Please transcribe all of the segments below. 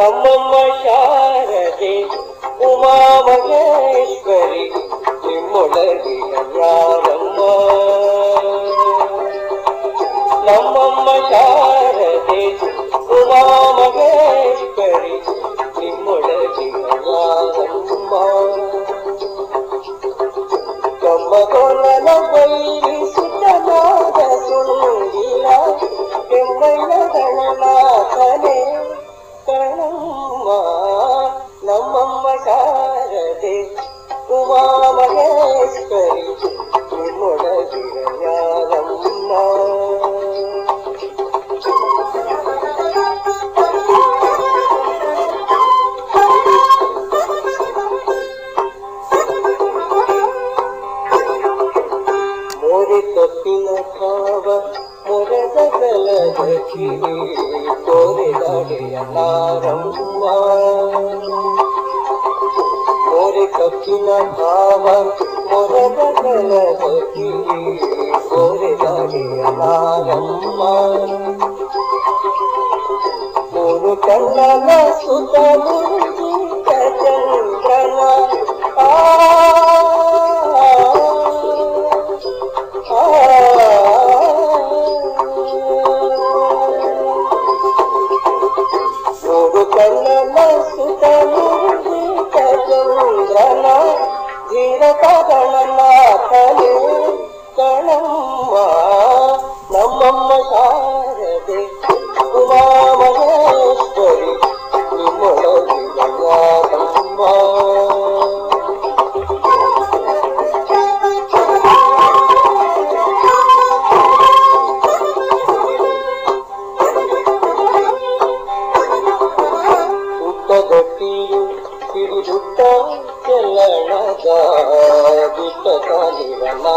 నమ్మమ్మ శారది ఉమామహేశ్వరి నిమ్ముడరి అయ్యారమ్మ ನಮ್ಮಮ್ಮ ತಾರದೆ ಉಮಾ ಮಹೇಶ್ವರಿ ನಿಮ್ಮೊಳಗಿನಮ್ಮ ತಮ್ಮ ಬೈಲಿ ಬೈಲಿಸುತ್ತಲಾದ ಸುಳ್ಳಿಲ ಕೆಮ್ಮೈನ ದಳನಾಥನೆ ಕಣಮ್ಮ ನಮ್ಮಮ್ಮ ತಾರದೆ ಉಮಾ मोरे कपिन भावन मोरे बदल बकी मोरे लागे अनारम्मा मोरे कल्ला सुता मोरे கணநாதனே கணம் मा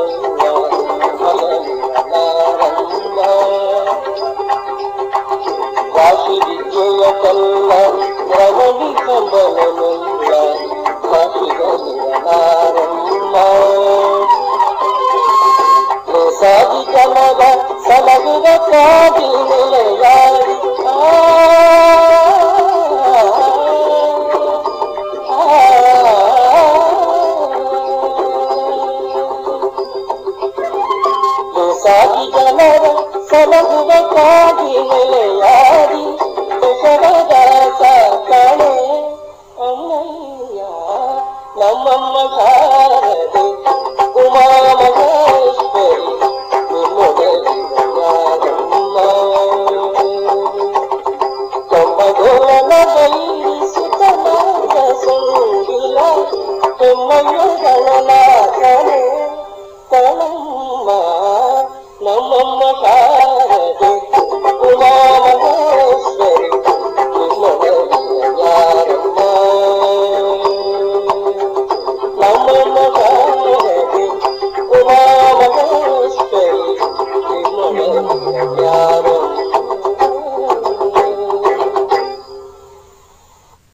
साॻी जल सभु मिलयारी ఎల్లమ్మ కమలాకరే కమమ్మ నమ్మమ్మ కారదు